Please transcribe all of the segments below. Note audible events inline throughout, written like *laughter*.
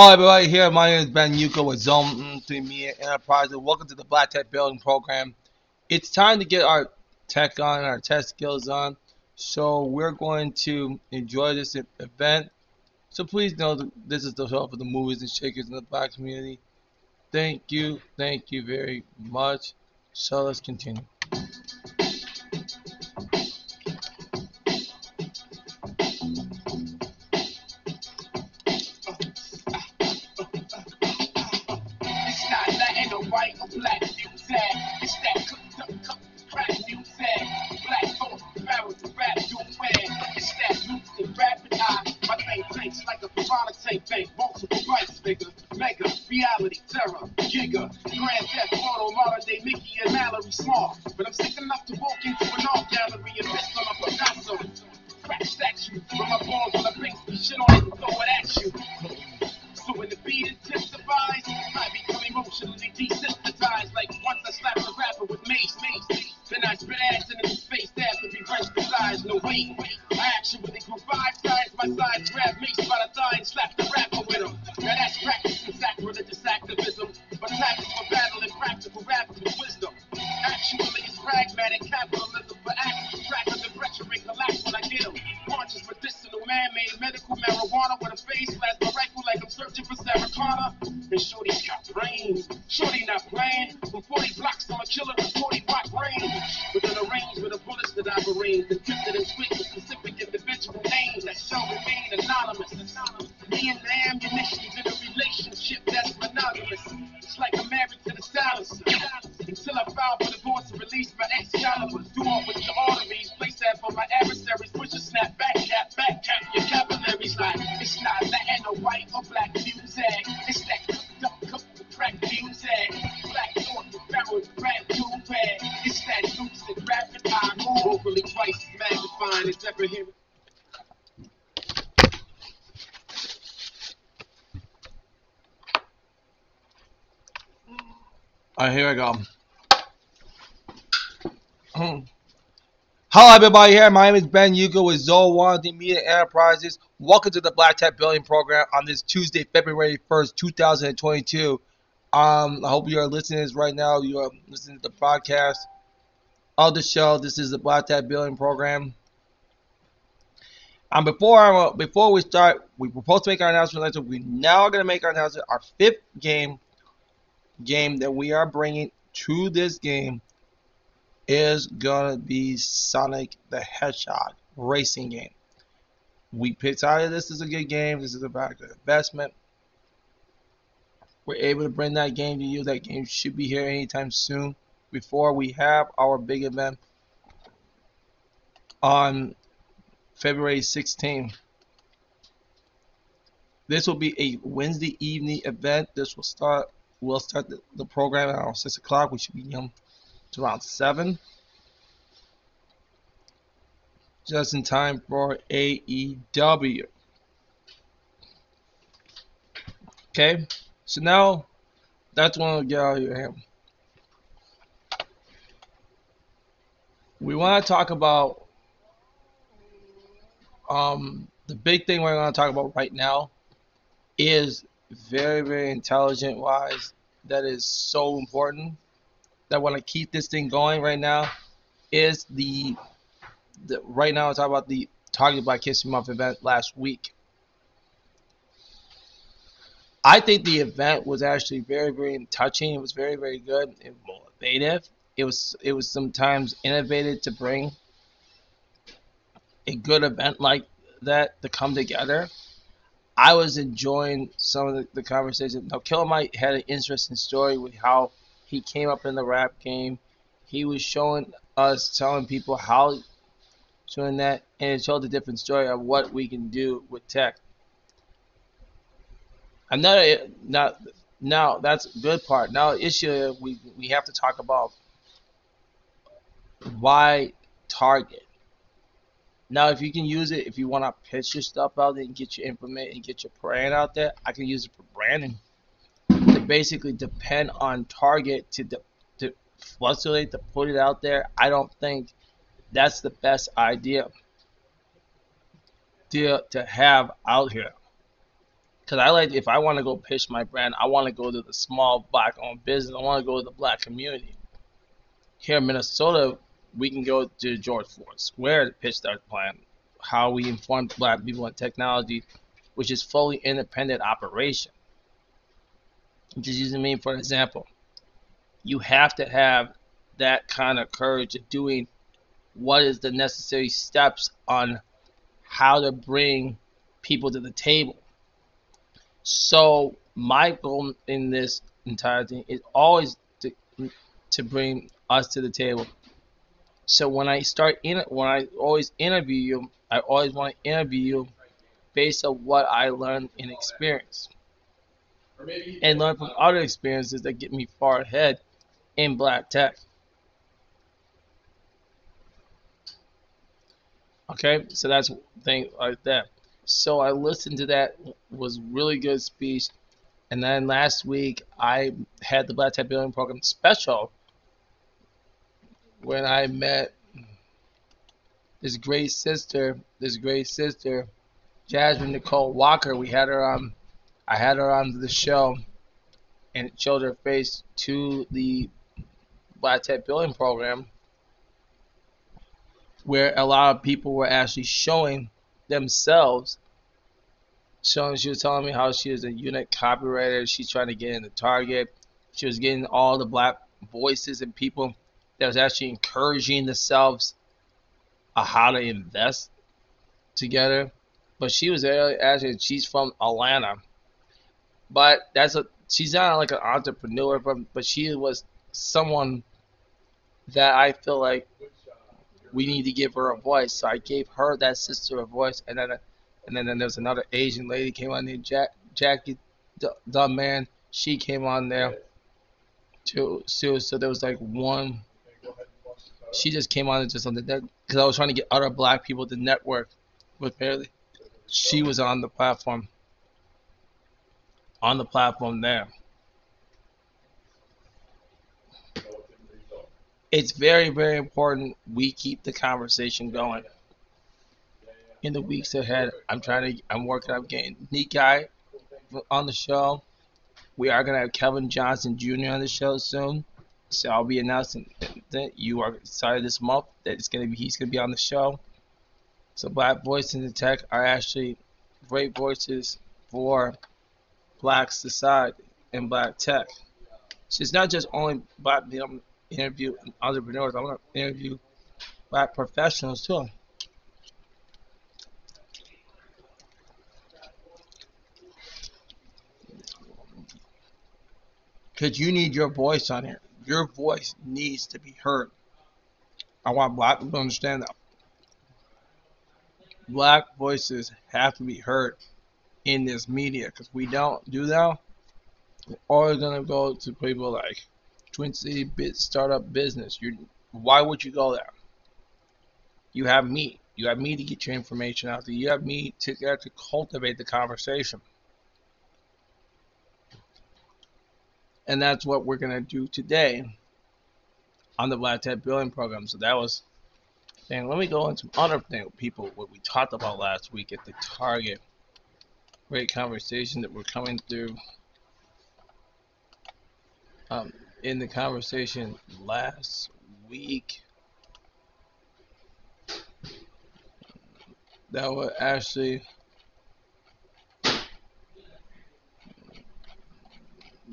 Hello everybody here. My name is Ben Yuko with Zone 3 Media Enterprise welcome to the Black Tech Building Program. It's time to get our tech on, our tech skills on. So we're going to enjoy this event. So please know that this is the help of the movers and shakers in the black community. Thank you, thank you very much. So let's continue. Marijuana with a face last my like I'm searching for Sarah Connor. And Shorty's got brains. Shorty not Hello everybody here. My name is Ben Yugo with Zoe Media Enterprises. Welcome to the Black Tech Building Program on this Tuesday, February 1st, 2022. Um, I hope you are listening right now. You are listening to the podcast of the show. This is the Black Tech Building Program. Um, before I, before we start, we were supposed to make our announcement. We're now going to make our announcement. Our fifth game game that we are bringing to this game is gonna be Sonic the Hedgehog racing game. We decided this is a good game. This is a very good investment. We're able to bring that game to you. That game should be here anytime soon. Before we have our big event on February 16th. This will be a Wednesday evening event. This will start We'll start the, the program around 6 o'clock. We should be um, to around 7. Just in time for AEW. Okay, so now that's when we get out of here. We want to talk about um, the big thing we're going to talk about right now is very very intelligent wise that is so important that want to keep this thing going right now is the, the right now I talk about the Target Black History Month event last week. I think the event was actually very very touching. It was very very good and motivative. It was it was sometimes innovative to bring a good event like that to come together I was enjoying some of the, the conversation. Now, Killer Mike had an interesting story with how he came up in the rap game. He was showing us, telling people how doing that, and it told a different story of what we can do with tech. Another, not now that's a good part. Now, issue we we have to talk about why Target now, if you can use it, if you want to pitch your stuff out there and get your implement and get your brand out there, I can use it for branding. Basically depend on Target to de- to fluctuate to put it out there, I don't think that's the best idea to to have out here. Because I like, if I want to go pitch my brand, I want to go to the small black owned business. I want to go to the black community. Here in Minnesota, we can go to George Floyd Square to pitch our plan, how we inform black people in technology, which is fully independent operation. Just using me for example, you have to have that kind of courage of doing what is the necessary steps on how to bring people to the table. So my goal in this entire thing is always to, to bring us to the table. So when I start in when I always interview you, I always want to interview you based on what I learned in experience. And learn from other experiences that get me far ahead in black tech. Okay, so that's thing like that. So I listened to that was really good speech, and then last week I had the Black Tech Building Program special when I met this great sister, this great sister, Jasmine Nicole Walker. We had her on, I had her on the show, and it showed her face to the Black Tech Building Program where a lot of people were actually showing themselves. Showing, she was telling me how she is a unit copywriter. She's trying to get into Target. She was getting all the black voices and people that was actually encouraging themselves on how to invest together. But she was actually she's from Atlanta, but that's a she's not like an entrepreneur, but but she was someone that I feel like we need to give her a voice. So I gave her that sister a voice, and then and then, then there's another Asian lady came on there, Jack, Jackie, the, man. She came on there too. So, so there was like one. She just came on and just on the deck because I was trying to get other black people to network with her. She was on the platform. On the platform there. it's very, very important we keep the conversation going. In the weeks ahead, I'm trying to, I'm working on getting Nikai on the show. We are gonna have Kevin Johnson Jr. on the show soon, so I'll be announcing that you are excited this month that it's gonna be he's gonna be on the show. So Black Voices in Tech are actually great voices for Black society and Black tech. So it's not just only Black people I'm interview entrepreneurs. I want to interview black professionals too. Because you need your voice on here. Your voice needs to be heard. I want black people to understand that. Black voices have to be heard in this media because we don't do that. We're always to go to people like Twin City bit startup business. You why would you go there? You have me. You have me to get your information out there. You have me to to cultivate the conversation. And that's what we're gonna do today on the Black Tech Building Program. So that was and let me go into other thing people what we talked about last week at the Target. Great conversation that we're coming through. Um, in the conversation last week that was actually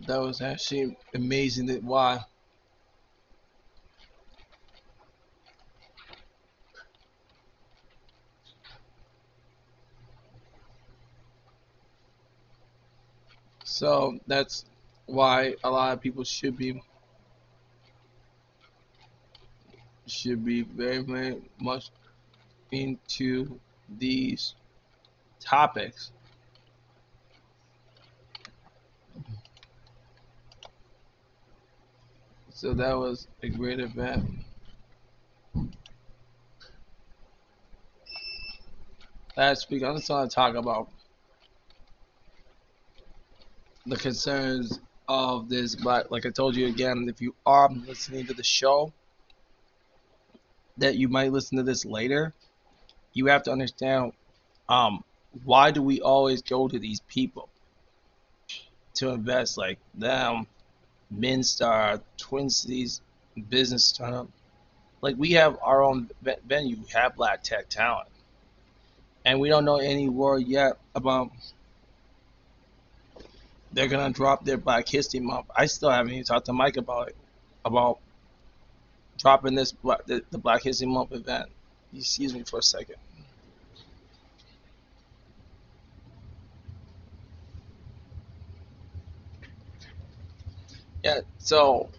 that was actually amazing that why so that's why a lot of people should be should be very very much into these topics. So that was a great event. Last week I just want to talk about the concerns of this, but like I told you again, if you are listening to the show, that you might listen to this later, you have to understand um, why do we always go to these people? to invest like them, Minnestar, Twin Cities, Business Startup. Like we have our own venue, we have black tech talent, and we don't know any word yet about they're gonna drop their Black History Month. I still haven't even talked to Mike about it, about dropping this the, the Black History Month event. Excuse me for a second. Yeah, so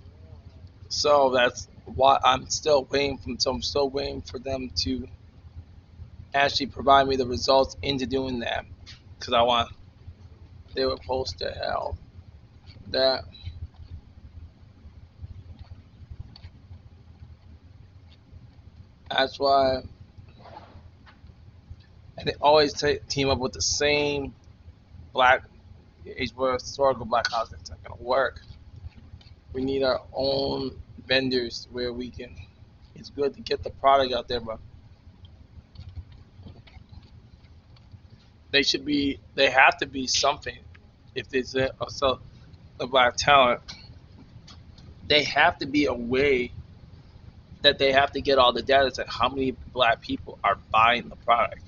so that's why I'm still waiting from so I'm still waiting for them to actually provide me the results into doing that because I want they were supposed to have that that's why and they always team up with the same black age historical black house that's not gonna work. We need our own vendors where we can it's good to get the product out there but they should be they have to be something if there's a, a, a black talent, they have to be a way that they have to get all the data to how many black people are buying the product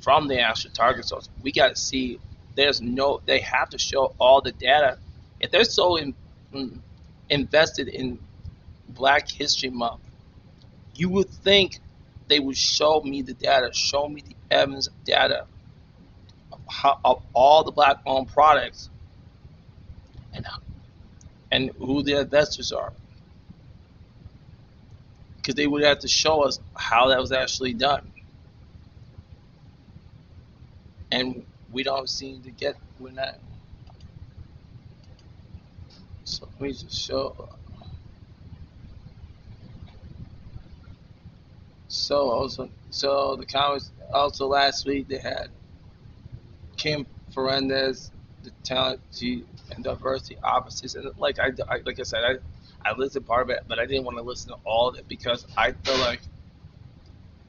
from the actual target source. We got to see. There's no. They have to show all the data. If they're so in, in, invested in Black History Month, you would think they would show me the data, show me the evidence of data how, of all the black owned products and and who the investors are. Because they would have to show us how that was actually done. And we don't seem to get we're not. So let me just show so also so the comments also last week they had Kim Fernandez, the talent and diversity offices, and like I, I like I said, I I listened part of it, but I didn't want to listen to all of it because I feel like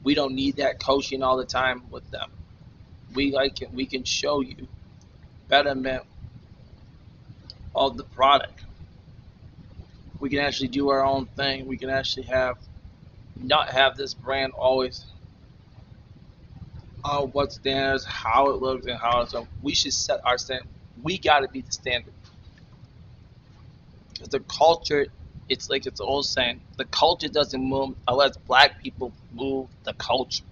we don't need that coaching all the time with them. We like we can show you betterment of the product. We can actually do our own thing. We can actually have not have this brand always uh, what standards, how it looks, and how it's. Done. We should set our standard. We got to be the standard. The culture, it's like it's old saying, the culture doesn't move unless black people move the culture.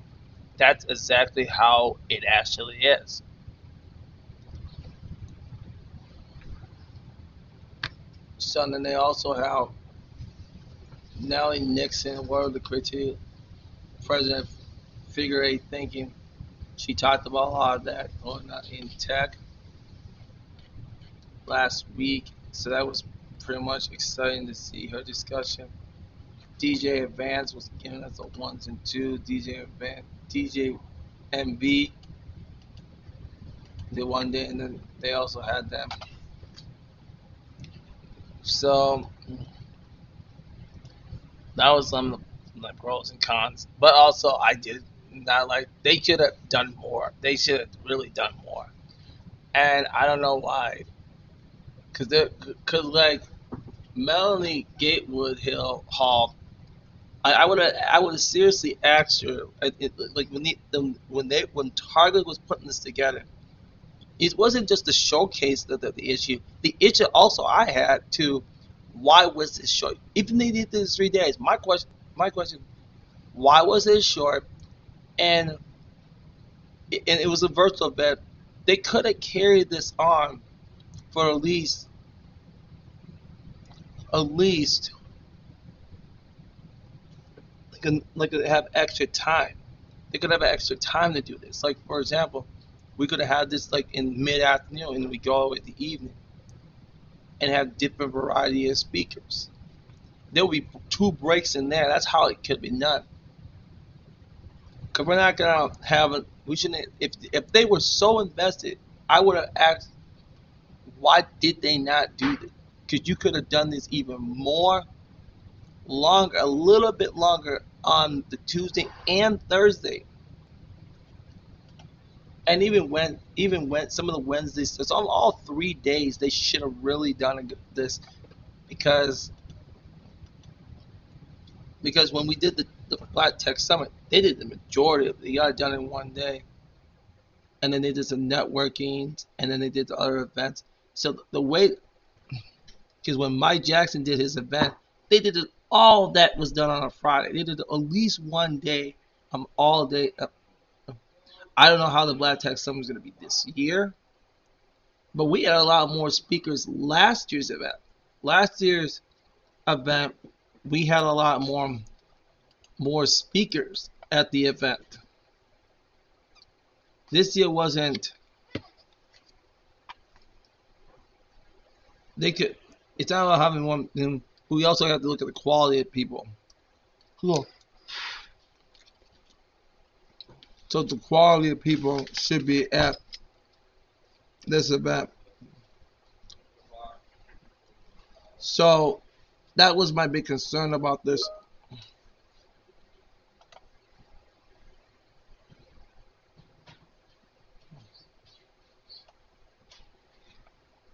That's exactly how it actually is. So then they also have Nellie Nixon, one of the criteria, President figure eight thinking she talked about a lot of that going on in tech last week. So that was pretty much exciting to see her discussion. DJ Advance was giving us a ones and two. DJ Advance, DJ MV the one day, and then they also had them. So that was some like pros and cons, but also I did not like they should have done more. They should have really done more, and I don't know why. Cause they, cause like Melanie Gatewood Hill Hall, I, would have I would seriously asked her uh, it, like when they the, when they when Target was putting this together, it wasn't just the showcase that the, the issue. The issue also I had to why was this short? Even they did this three days. My question my question why was it short? And and it was a virtual bet. They could have carried this on for at least at least like a, like have extra time. They could have extra time to do this. Like for example, we could have had this like in mid afternoon and we go with the evening and have different variety of speakers. There will be two breaks in there. That's how it could be done. Cause we're not gonna have we shouldn't if if they were so invested, I would have asked why did they not do this? Because you could have done this even more longer, a little bit longer on the Tuesday and Thursday. and even when even when some of the Wednesdays, it's on all three days, they should have really done this because because when we did the, the Black Tech Summit, they did the majority of it. They got done in one day. And then they did some networking, and then they did the other events. So the way, because when Mike Jackson did his event, they did it, all that was done on a Friday. They did at least one day, um, all day. Uh, I don't know how the Black Tech Summit is going to be this year, but we had a lot more speakers last year's event. Last year's event we had a lot more more speakers at the event. This year wasn't they could it's not about having one we also have to look at the quality of people. Cool. So the quality of people should be at this event. So that was my big concern about this.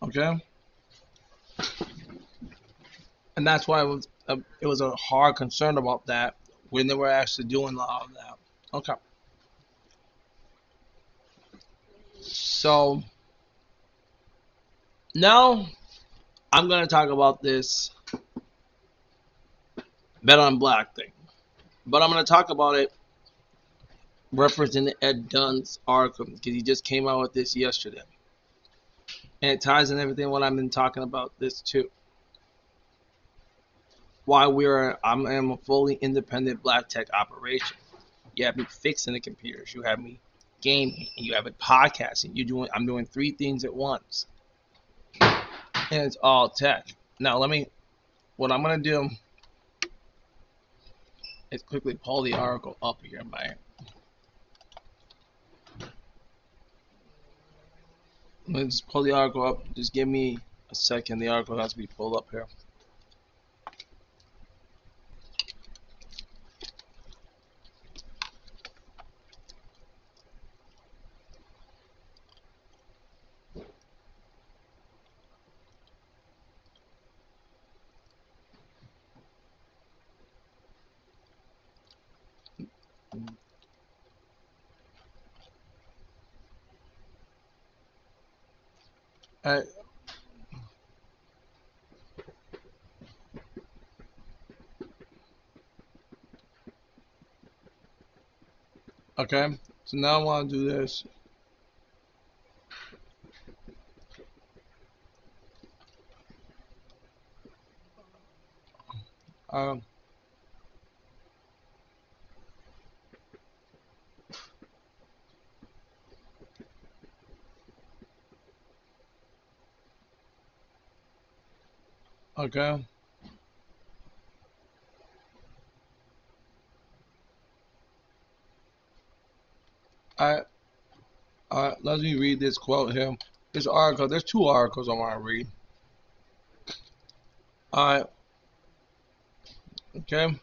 Okay, and that's why it was a, it was a hard concern about that when they were actually doing a lot of that. Okay. So now I'm going to talk about this Bet on Black thing. But I'm going to talk about it referencing Ed Dunn's article because he just came out with this yesterday. And it ties in everything what I've been talking about this too. Why we're I'm, I'm a fully independent black tech operation. You have me fixing the computers, you have me gaming, you have it podcasting. You doing I'm doing three things at once. And it's all tech. Now let me what I'm gonna do let's quickly pull the article up here my let's pull the article up. Just give me a second. The article has to be pulled up here Okay, so now I want to do this. Um, Okay. I, uh, let me read this quote here. This article, there's two articles I want to read. Alright. Okay.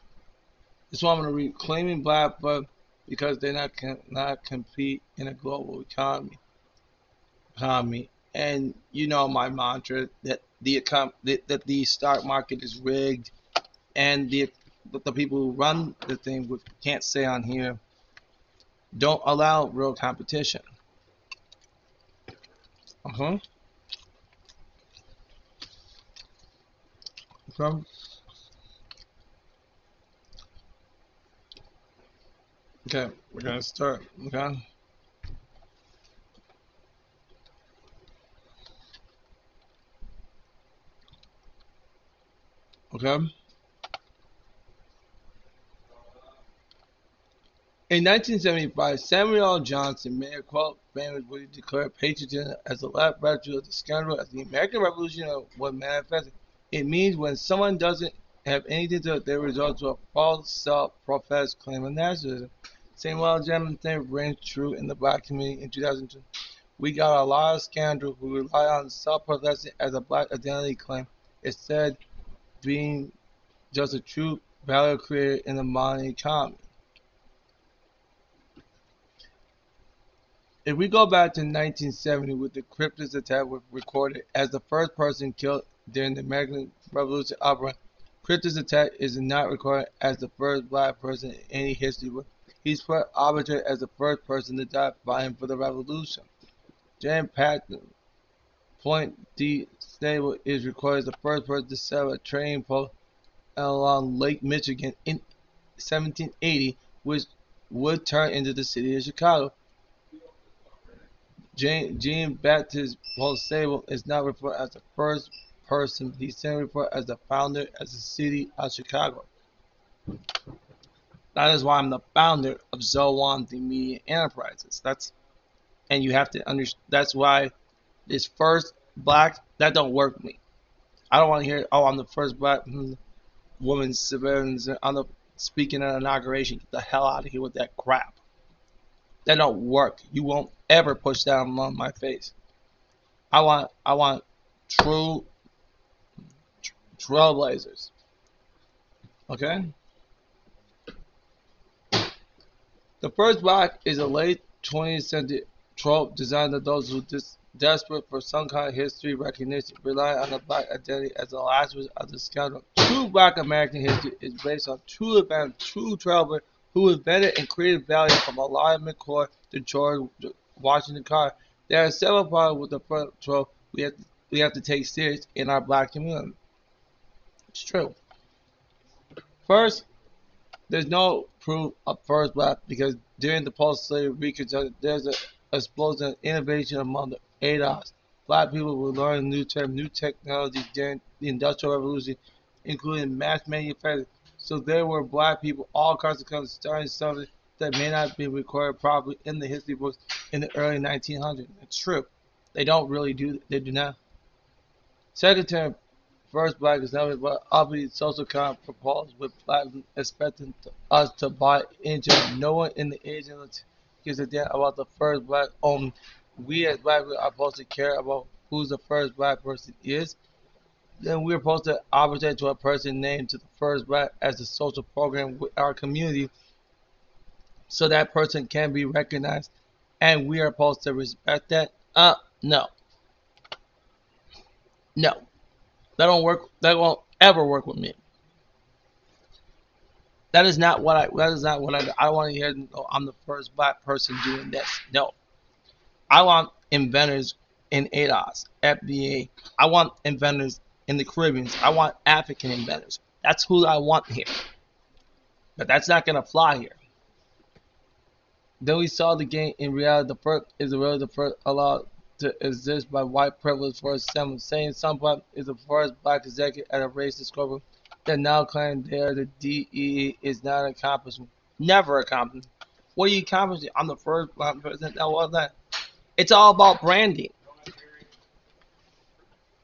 This one I'm going to read. Claiming black, but because they're not can not compete in a global economy. Economy, and you know my mantra that the that, that the stock market is rigged, and the the people who run the thing can't say on here. Don't allow real competition. Uh huh. Okay. Okay, we're gonna start. Okay. Okay. In 1975, Samuel Johnson famous where he declared patriotism as the last virtue of the scandal as the American Revolution was manifested. It means when someone doesn't have anything to they resort to a false self-professed claim of nationalism. Samuel Johnson rings true in the black community in 2002. We got a lot of scandals who rely on self-professing as a black identity claim. It said being just a true value creator in the modern economy. if we go back to 1970 with the Crispus Attucks was recorded as the first person killed during the American Revolution opera, Attucks is not recorded as the first black person in any history book. He's put arbitrary as the first person to die fighting for the revolution. Jean Baptiste Point du Sable is required as the first person to set a train post along Lake Michigan in 1780, which would turn into the city of Chicago. Jean Baptiste Paul Sable is not referred as the first person. He's simply referred as the founder as the city of Chicago. That is why I'm the founder of Zoan the Media Enterprises. That's and you have to understand. That's why this first black that don't work for me. I don't want to hear. Oh, I'm the first black woman civilians on the speaking at inauguration. Get the hell out of here with that crap. That don't work. You won't ever push that on my face. I want I want true trailblazers. Okay? The first black is a late 20th century trope designed to those who dis- desperate for some kind of history recognition, rely on the black identity as the last of the scoundrel. True black American history is based on true events, true travelers who invented and created value from Elijah McCoy to George Washington Carver. There are several problems with the front row we have to, we have to take serious in our black community. It's true. First, there's no proof of first black because during the post-slavery reconstruction, there's an explosion of innovation among the ADOS. Black people were learning new terms, new technologies during the Industrial Revolution, including mass manufacturing. So there were black people all across the country starting something that may not be recorded properly in the history books in the early 1900s. It's true. They don't really do. They do not. Second term, first black is nothing but uppity social kind proposed with black expecting us to buy into. No one in the Asian gives a damn about the first black owned. We as black people are supposed to care about who the first black person is then we're supposed to arbitrate to a person named to the first black as a social program with our community so that person can be recognized and we are supposed to respect that? Uh no. No. That don't work that won't ever work with me. That is not what i that is not what i do. i want to hear oh, i'm the first black person doing this. No i want inventors in ADOS, FBA. I want inventors in the Caribbean. I want African inventors. That's who I want here. But that's not gonna fly here. Then we saw the game in reality. The first is really the first allowed to exist by white privilege for assembly, saying someone is the first black executive at a race discovery that now claim they are the DEE is not an accomplishment. Never accomplished. What are you accomplishing? I'm the first black president that was that. It's all about branding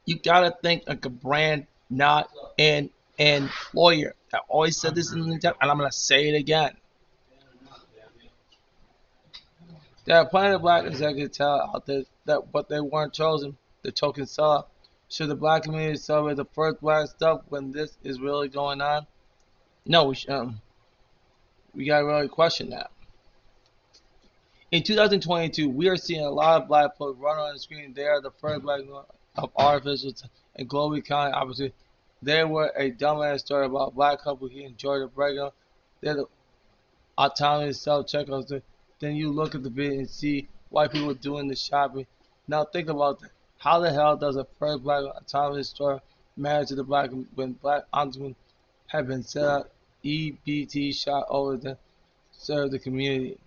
you gotta think like a brand, not an employer. I always said this in the time, and I'm gonna say it again. There are plenty of black executives out there that, but they weren't chosen. The token seller. Should the black community celebrate the first black stuff when this is really going on? No, we should. Um, we gotta really question that. In 2022, we are seeing a lot of black folks run on the screen. They are the first black of artificial and global economic opportunity. There were a dumbass story about a black couple here in Georgia Brego. They're the autonomous self checkouts. Then you look at the video and see white people doing the shopping. Now think about that. How the hell does a first black autonomous store matter to the black when black entrepreneurs have been set up EBT shot over to serve the community?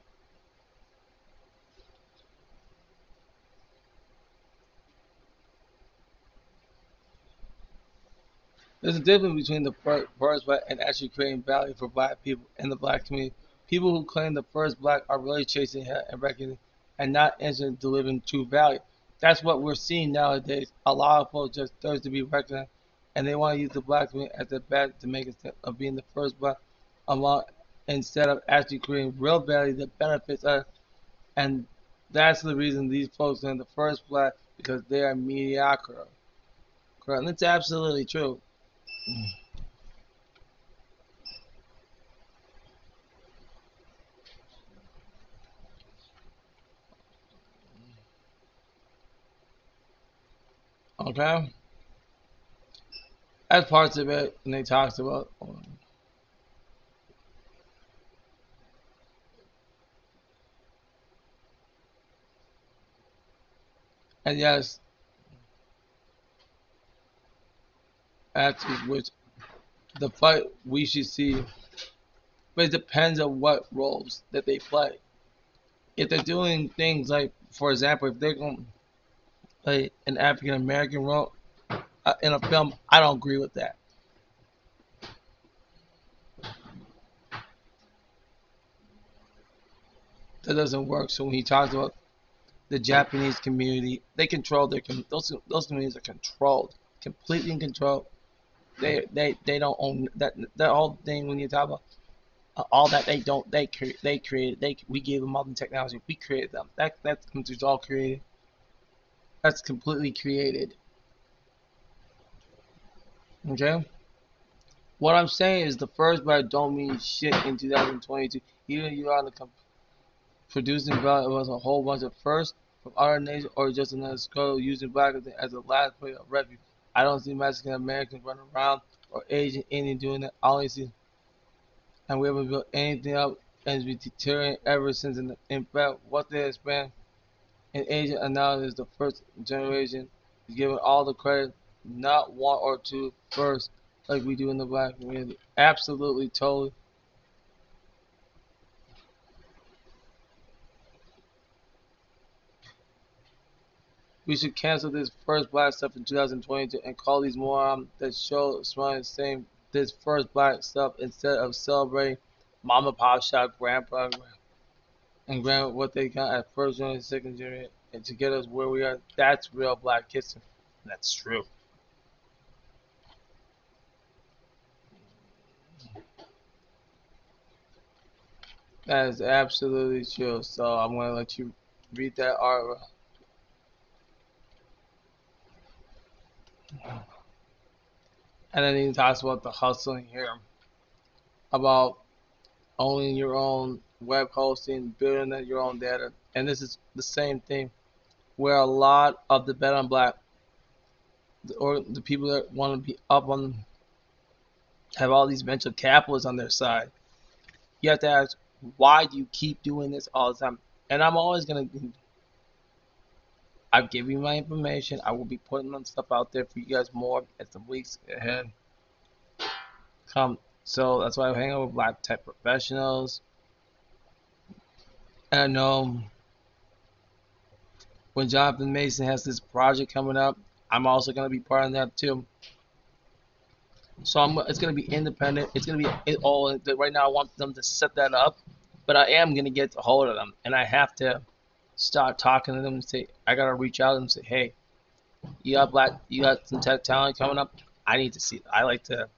There's a difference between the first black and actually creating value for black people in the black community. People who claim the first black are really chasing and reckoning and not interested in delivering true value. That's what we're seeing nowadays. A lot of folks just thirst to be recognized and they want to use the black community as a badge to make it of being the first black among instead of actually creating real value that benefits us. And that's the reason these folks are the first black because they are mediocre. Correct. And it's absolutely true. Okay. That's parts of it, and they talked about. And yes, that's which the fight we should see. But it depends on what roles that they play. If they're doing things like, for example, if they're going to play an African American role uh, in a film, I don't agree with that. That doesn't work. So when he talks about the Japanese community, they control their those those communities are controlled, completely in control. They they they don't own that that whole thing when you talk about. Uh, all that they don't they cre- they created they we gave them all the technology. We created them. That that's all created. That's completely created. Okay? What I'm saying is the first bite don't mean shit in 2022 either you are the comp- producing value was a whole bunch of first from other nations or just another skull using black as a last point of refuge I don't see Mexican Americans running around or Asian Indian doing that. I only see, and we haven't built anything up and it's been deteriorating ever since. In, in fact, what they expand in Asia and now is the first generation is given all the credit, not one or two first, like we do in the black community. Absolutely, totally. We should cancel this first black stuff in 2022 and call these morons that show smiling same this first black stuff instead of celebrating mama pop shop grandpa and grandma what they got at first generation second generation and to get us where we are that's real black kissing. That's true. That is absolutely true. So i'm going to let you read that article And then he talks about the hustling here, about owning your own web hosting, building your own data. And this is the same thing where a lot of the bet on black or the people that want to be up on have all these venture capitalists on their side. You have to ask, why do you keep doing this all the time? And I'm always gonna I've given you my information. I will be putting on stuff out there for you guys more as the weeks ahead come. So that's why I hang out with black tech professionals. And know when Jonathan Mason has this project coming up, I'm also going to be part of that too. So I'm, it's going to be independent. It's going to be it all. Right now, I want them to set that up, but I am going to get a hold of them, and I have to start talking to them and say, I gotta reach out and say, hey, you got black, you got some tech talent coming up. I need to see. I like to,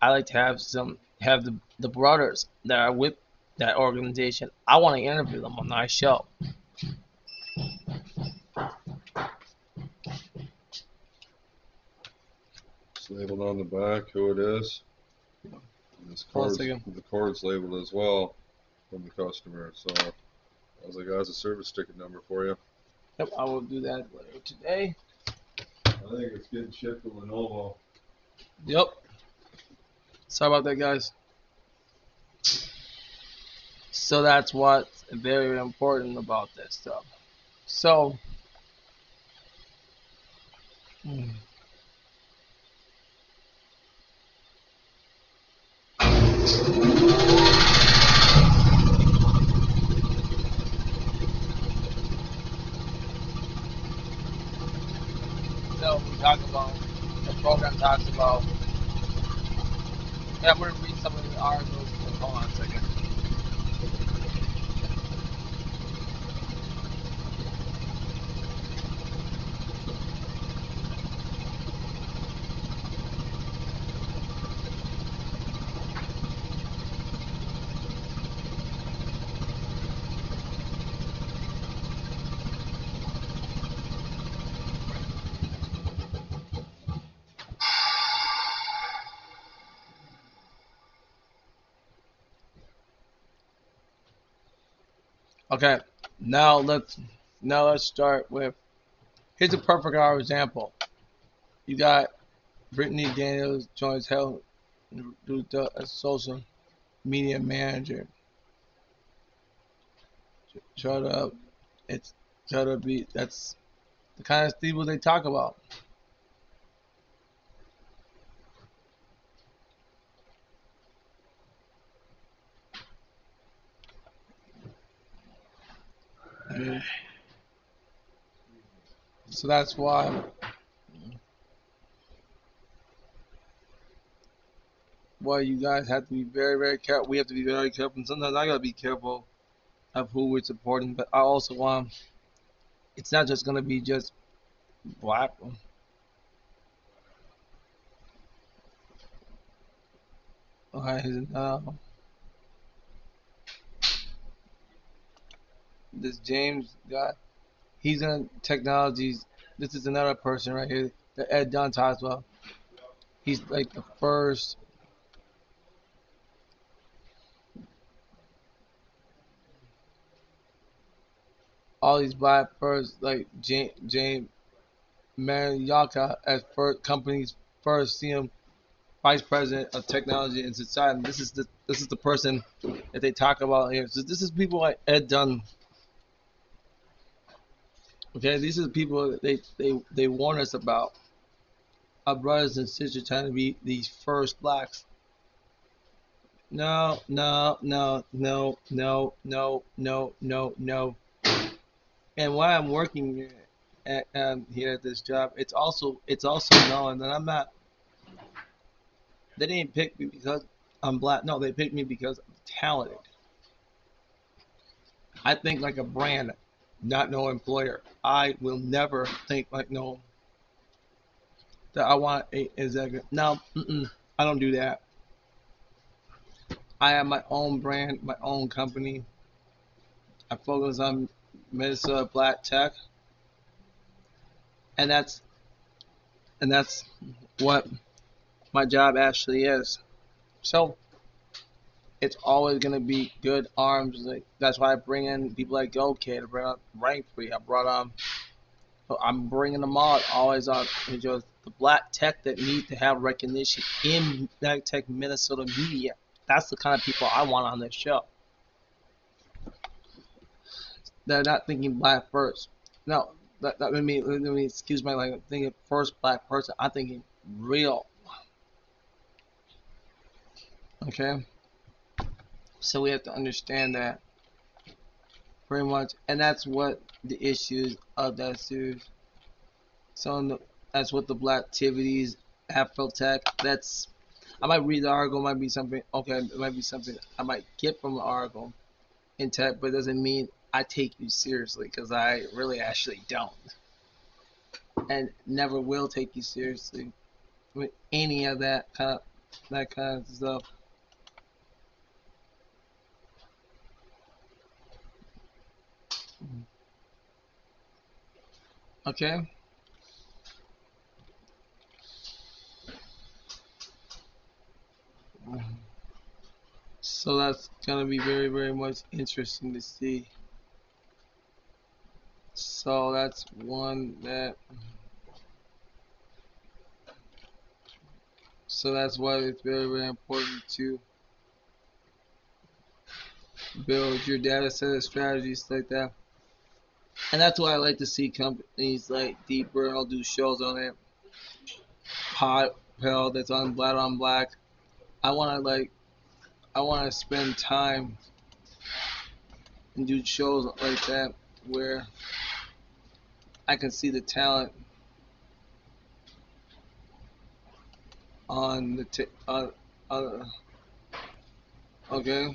I like to have some, have the the brothers that are with that organization. I want to interview them on my show. It's labeled on the back who it is. this card's, the card's labeled as well from the customer. So as I got a service ticket number for you. Yep, I will do that later today. I think it's getting shipped to Lenovo. Yep. Sorry about that, guys. So that's what's very important about this stuff. So, hmm. talk about, the program talks about. Yeah, I'm going to read some of the articles. Hold on a second. Okay, now let's now let's start with here's a perfect hour example. You got Brittany Daniels joins Hell Ruta as social media manager. Shut up. It's gotta be that's the kind of people they talk about. So that's why why you guys have to be very, very careful. We have to be very careful. And sometimes I gotta be careful of who we're supporting. But I also want um, it's not just gonna be just black. Alright, uh, this James guy, he's in technologies. This is another person right here, the Ed talks about. He's like the first all these black first like James James Manyika as first companies first see him vice president of technology and society. This is the this is the person that they talk about here. So this is people like Ed Dunn. Okay, these are the people they they they warn us about. Our brothers and sisters trying to be these first blacks. No, no, no, no, no, no, no, no, no and while I'm working at, um, here at this job, it's also it's also known that I'm not. They didn't pick me because I'm black. No, they picked me because I'm talented. I think like a brand, not no employer. I will never think like no. That I want a executive. No, I don't do that. I have my own brand, my own company. I focus on Minnesota Black Tech, and that's and that's what my job actually is. So it's always gonna be good arms. Like that's why I bring in people like Go Kid. I bring up Rank Free. I brought um, on. I'm bringing them all always on. Just the black tech that need to have recognition in Black Tech Minnesota media. That's the kind of people I want on this show they're not thinking black first. No, that, that let me let me excuse my language. Thinking first black person. I'm thinking real. Okay. So we have to understand that pretty much, and that's what the issues of that series. So the, that's what the black activities, Afrotech. That's I might read the article. Might be something. Okay, it might be something I might get from the article in tech, but it doesn't mean I take you seriously because I really actually don't. And never will take you seriously with any of that kind of, that kind of stuff. Okay. So that's gonna be very, very much interesting to see. So that's one that so that's why it's very very important to build your data set of strategies like that. And that's why I like to see companies like Deeper I'll do shows on it. Podpal that's on Black on Black. I wanna like I wanna spend time and do shows like that where I can see the talent on the t on, on okay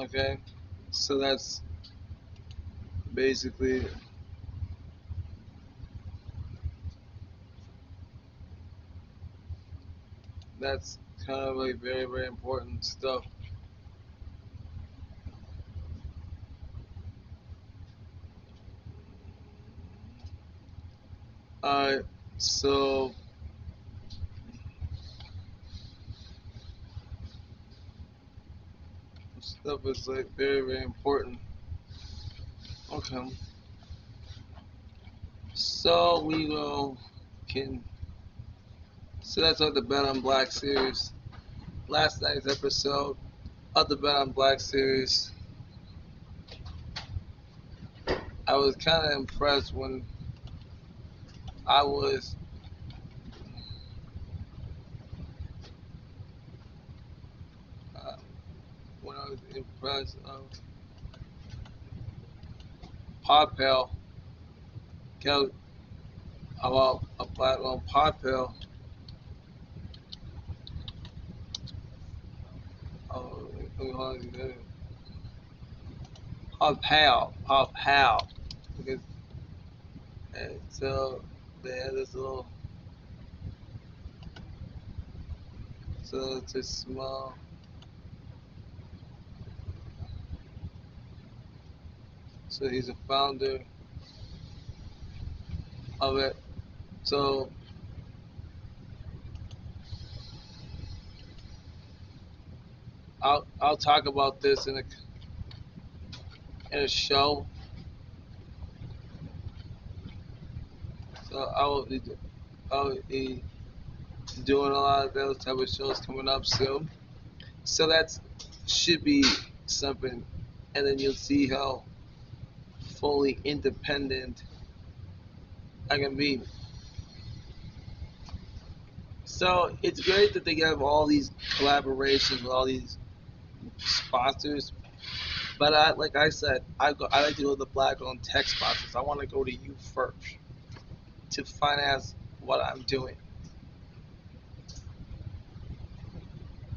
okay. So that's basically that's kind of like very very important stuff. Alright so stuff is like very very important. Okay. So we go can so that's all the Bet on Black series. Last night's episode of the Bet on Black series. I was kind of impressed when I was uh, when I was impressed of Podpal, Kel, about a platform Podpal. Oh, Podpal, Podpal, because and so they had this little so it's a small so he's a founder of it so I'll I'll talk about this in a in a show So I will be, I will be doing a lot of those type of shows coming up soon. So that should be something, and then you'll see how fully independent I can be. So it's great that they have all these collaborations with all these sponsors. But I, like I said, I go, I like to go to the black-owned tech sponsors. I want to go to you first to finance what I'm doing.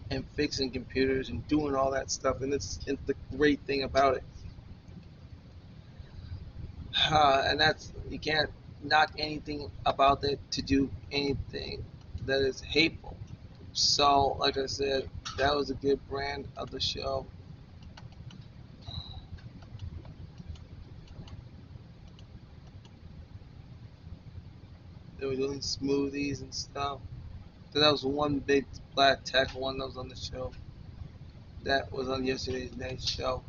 And fixing computers and doing all that stuff. And it's, it's the great thing about it. Uh, and that's, you can't knock anything about it to do anything that is hateful. So, like I said, that was a good brand of the show. They were doing smoothies and stuff. So that was one big black tech one that was on the show. That was on yesterday's night show.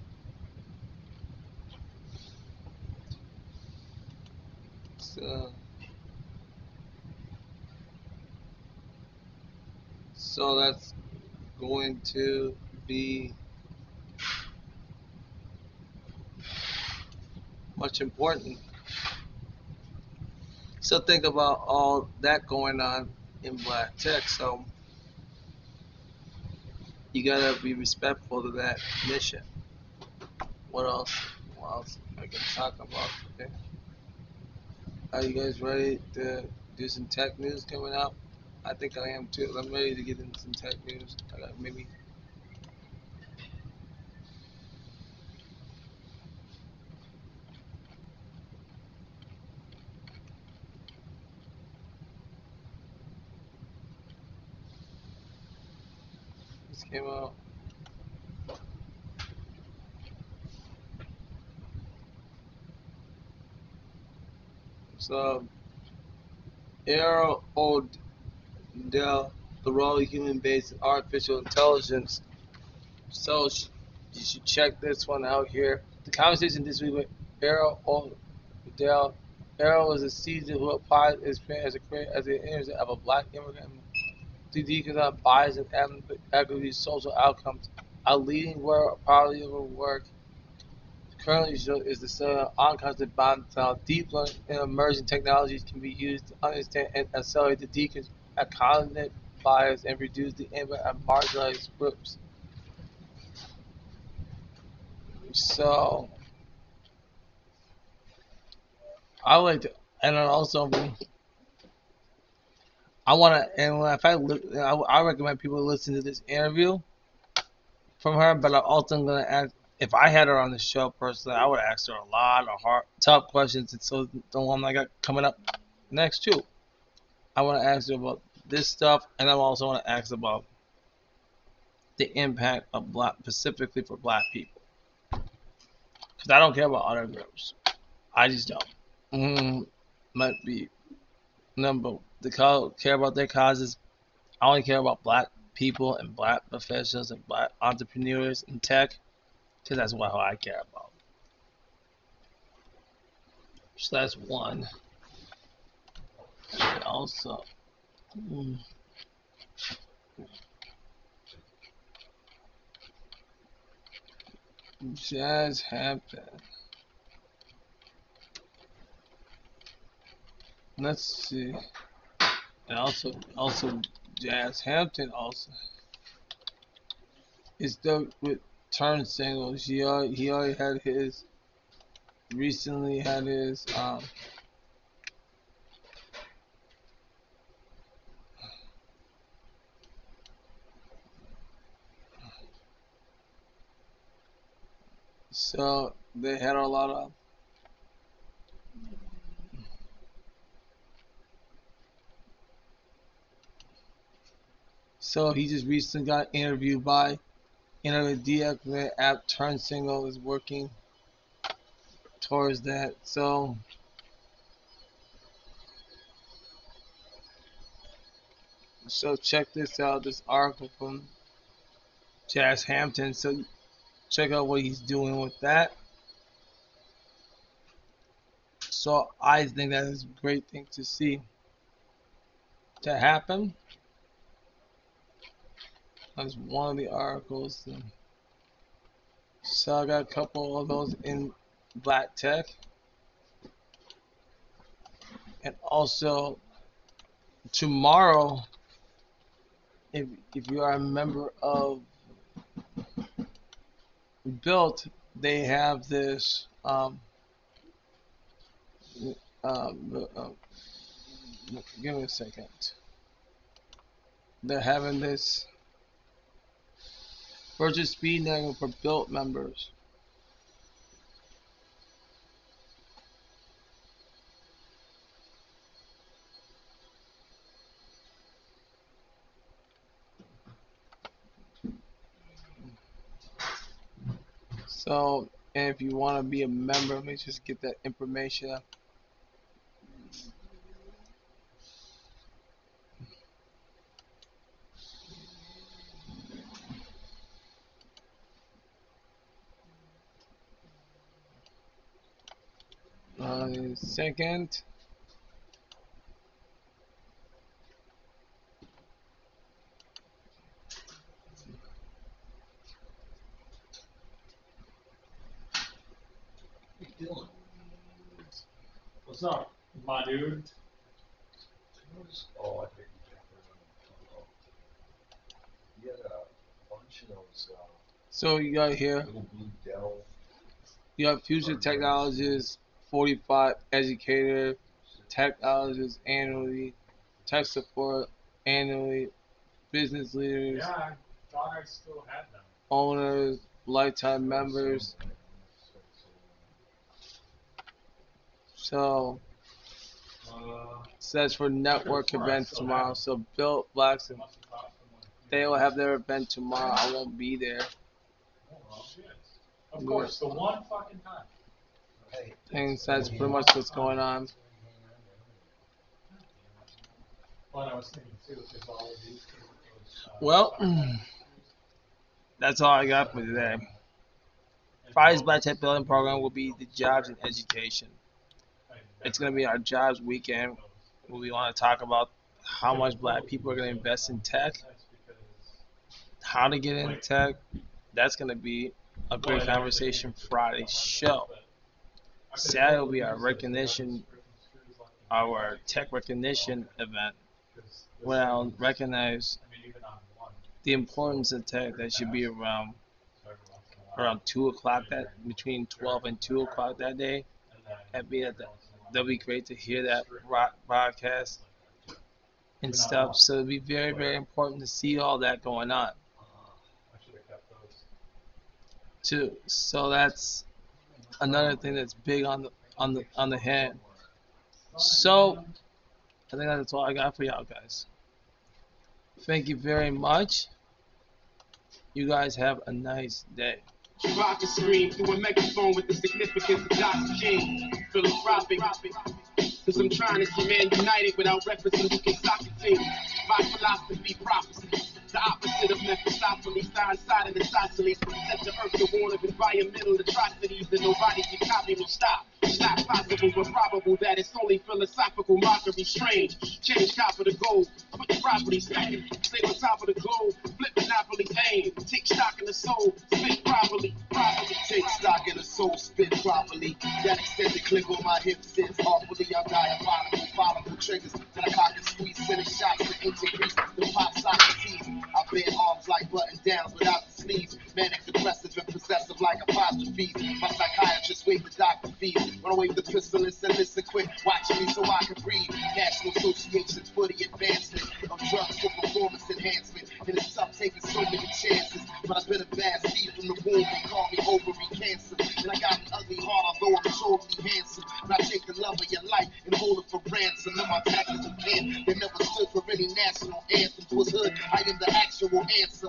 So, so that's going to be much important so think about all that going on in black tech. So you gotta be respectful to that mission. What else? What else I can talk about? Okay. Are you guys ready to do some tech news coming up? I think I am too. I'm ready to get into some tech news. I got maybe came out. So, Aero Odell, the raw human-based artificial intelligence. So you should check this one out here. The conversation this week with Aero Odell. Aero is a season who applied his experience as a as an of a black immigrant deacons are bias and equity social outcomes. A leading world, body of work currently is the of unconscious bond how deep learning and emerging technologies can be used to understand and accelerate the deacons at cognitive bias and reduce the impact of marginalized groups. So, I like to, and also I want to, and if I, I, I recommend people listen to this interview from her. But I'm also am gonna ask if I had her on the show personally, I would ask her a lot of hard, tough questions. And so the one I got coming up next too, I want to ask her about this stuff, and I also want to ask about the impact of black, specifically for black people, because I don't care about other groups. I just don't. Mm, might be number to care about their causes. I only care about black people and black professionals and black entrepreneurs in tech. Because that's what I care about. So that's one. Also, mm, Jazz Hampton. Let's see. And also, also Jazz Hampton also is the with turn singles. He already, he already had his. Recently had his um. So they had a lot of So he just recently got interviewed by, you know, the DX app TurnSignl is working towards that. So so check this out, this article from Jazz Hampton. So check out what he's doing with that. So I think that is a great thing to see to happen. That's one of the articles. So I got a couple of those in Black Tech. And also tomorrow, if if you are a member of Built, they have this. Um, uh, uh, give me a second. They're having this Virtual speed network for built members. So, if you want to be a member, let me just get that information. Second. What's up, my dude? Oh, I think you had a bunch of those. Uh, so you got here. You have Future Technologies 45 educator technologists annually, tech support annually, business leaders, yeah, I thought I still had them. owners, lifetime members. So, uh, that's for network events tomorrow. So Bill Blackson, they will have their event tomorrow. I won't be there. Oh, of course, the one fucking time. And that's pretty much what's going on. Well, *clears throat* that's all I got for today. Friday's Black Tech Building Program will be the jobs and education. It's going to be our jobs weekend. We want to talk about how much black people are going to invest in tech, how to get into tech. That's going to be a great conversation Friday show. Saturday will be our recognition, our tech recognition event, where I'll recognize the importance of tech that should be around around two o'clock that between twelve and two o'clock that day. That'd be at the, that'll be great to hear that broadcast and stuff. So it'd be very very important to see all that going on. Too. So that's another thing that's big on the on the on the hand. So I think that's all I got for y'all guys. Thank you very much. You guys have a nice day. Rock a scream through a megaphone with the significance of Dr. King. Philanthropic. Cause I'm trying to man united without referencing who can the team. My philosophy prophecy. The opposite of Mephistopheles, of the Isosceles, set the earth to warn of environmental atrocities, and nobody can copy me. Stop. It's not possible but probable that it's only philosophical mockery strange. Change copper to gold, put the properties fame. Stay on top of the globe, flip monopoly aim. Take stock in the soul, spit properly, properly. Take stock in the soul, spit properly. That extended clip on my hip sits awfully. I'm diabolical, follow triggers. Then I cock and squeeze, sending shots to ancient Greece. The pop Socrates. I bear arms like button downs without sleeves. Manic, depressive, and possessive like apostrophes. My psychiatrist wait the doctor fees. Run away with the pistol and send this quick. Watching me so I can breathe. National Associations for the advancement of drugs for performance enhancement. And it's tough taking so many chances. But I've been a bad seed from the womb. They call me ovary cancer. And I got an ugly heart, although I'm totally handsome. But I take the love of your life and hold it for ransom. And my tactical can. They never stood for any national anthems. Was hood, I am the actual answer.